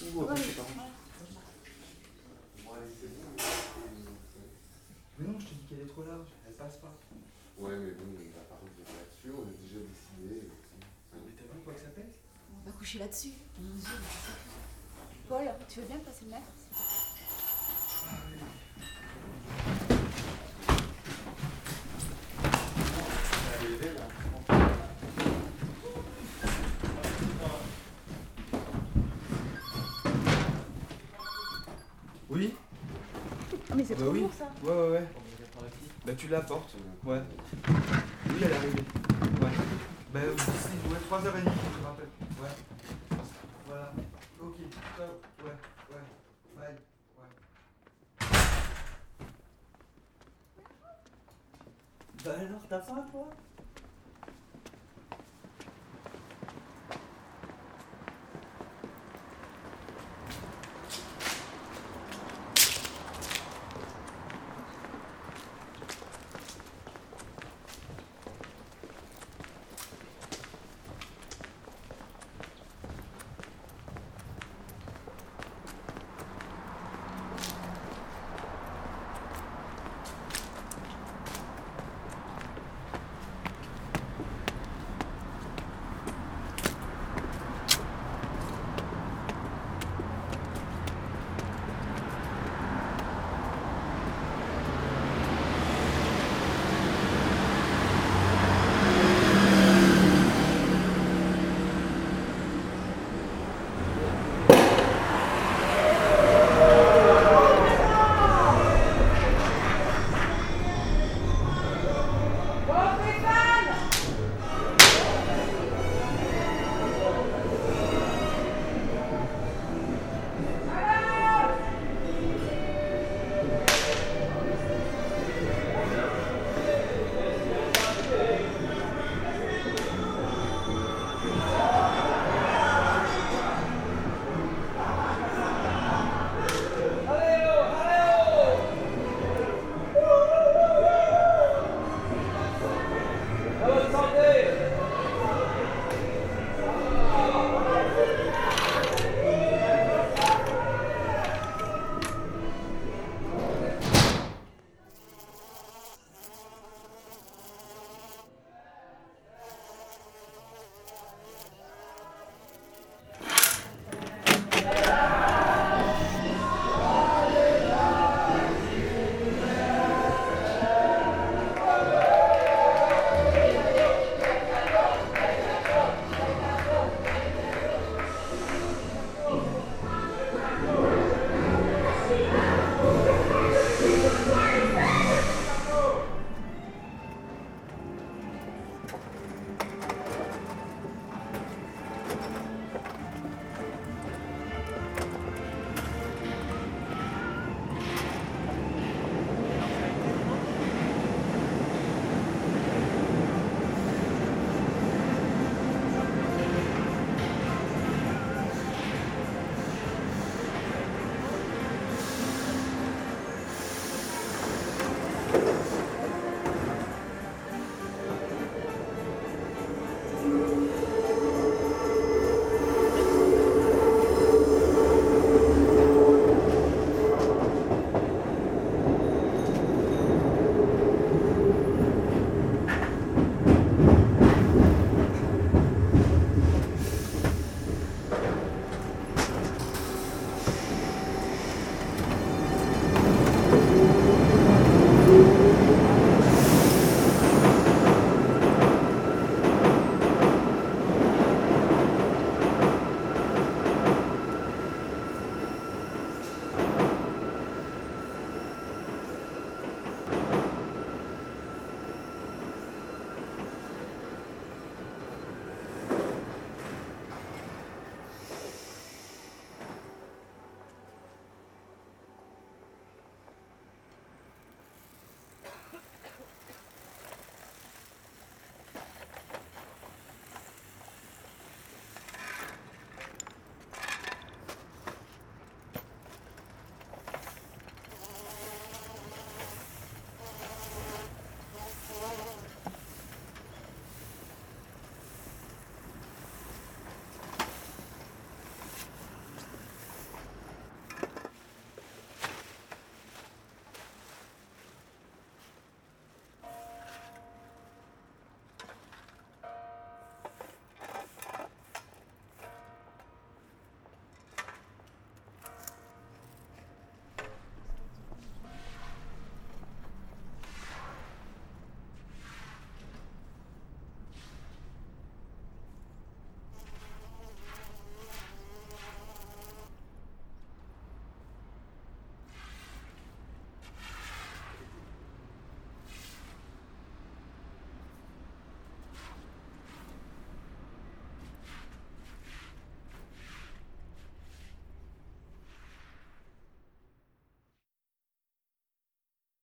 Mais- parents. Non, je te dis qu'elle est trop large, elle passe pas. Ouais, mais bon, on va pas revenir là-dessus, on a déjà décidé. Mais t'as vu quoi que ça pèse On va coucher là-dessus. Paul, tu veux bien passer le maître? Oui Ah, mais c'est Bah trop oui. lourd ça. Ouais, ouais, ouais. Bah tu l'apportes. Ouais. Oui, elle est arrivée. Ouais. Bah d'ici, ouais, 3h30, je me rappelle. Ouais. Voilà. Ok, top. Ouais, ouais. Bye. Ouais. Bah alors, t'as faim toi?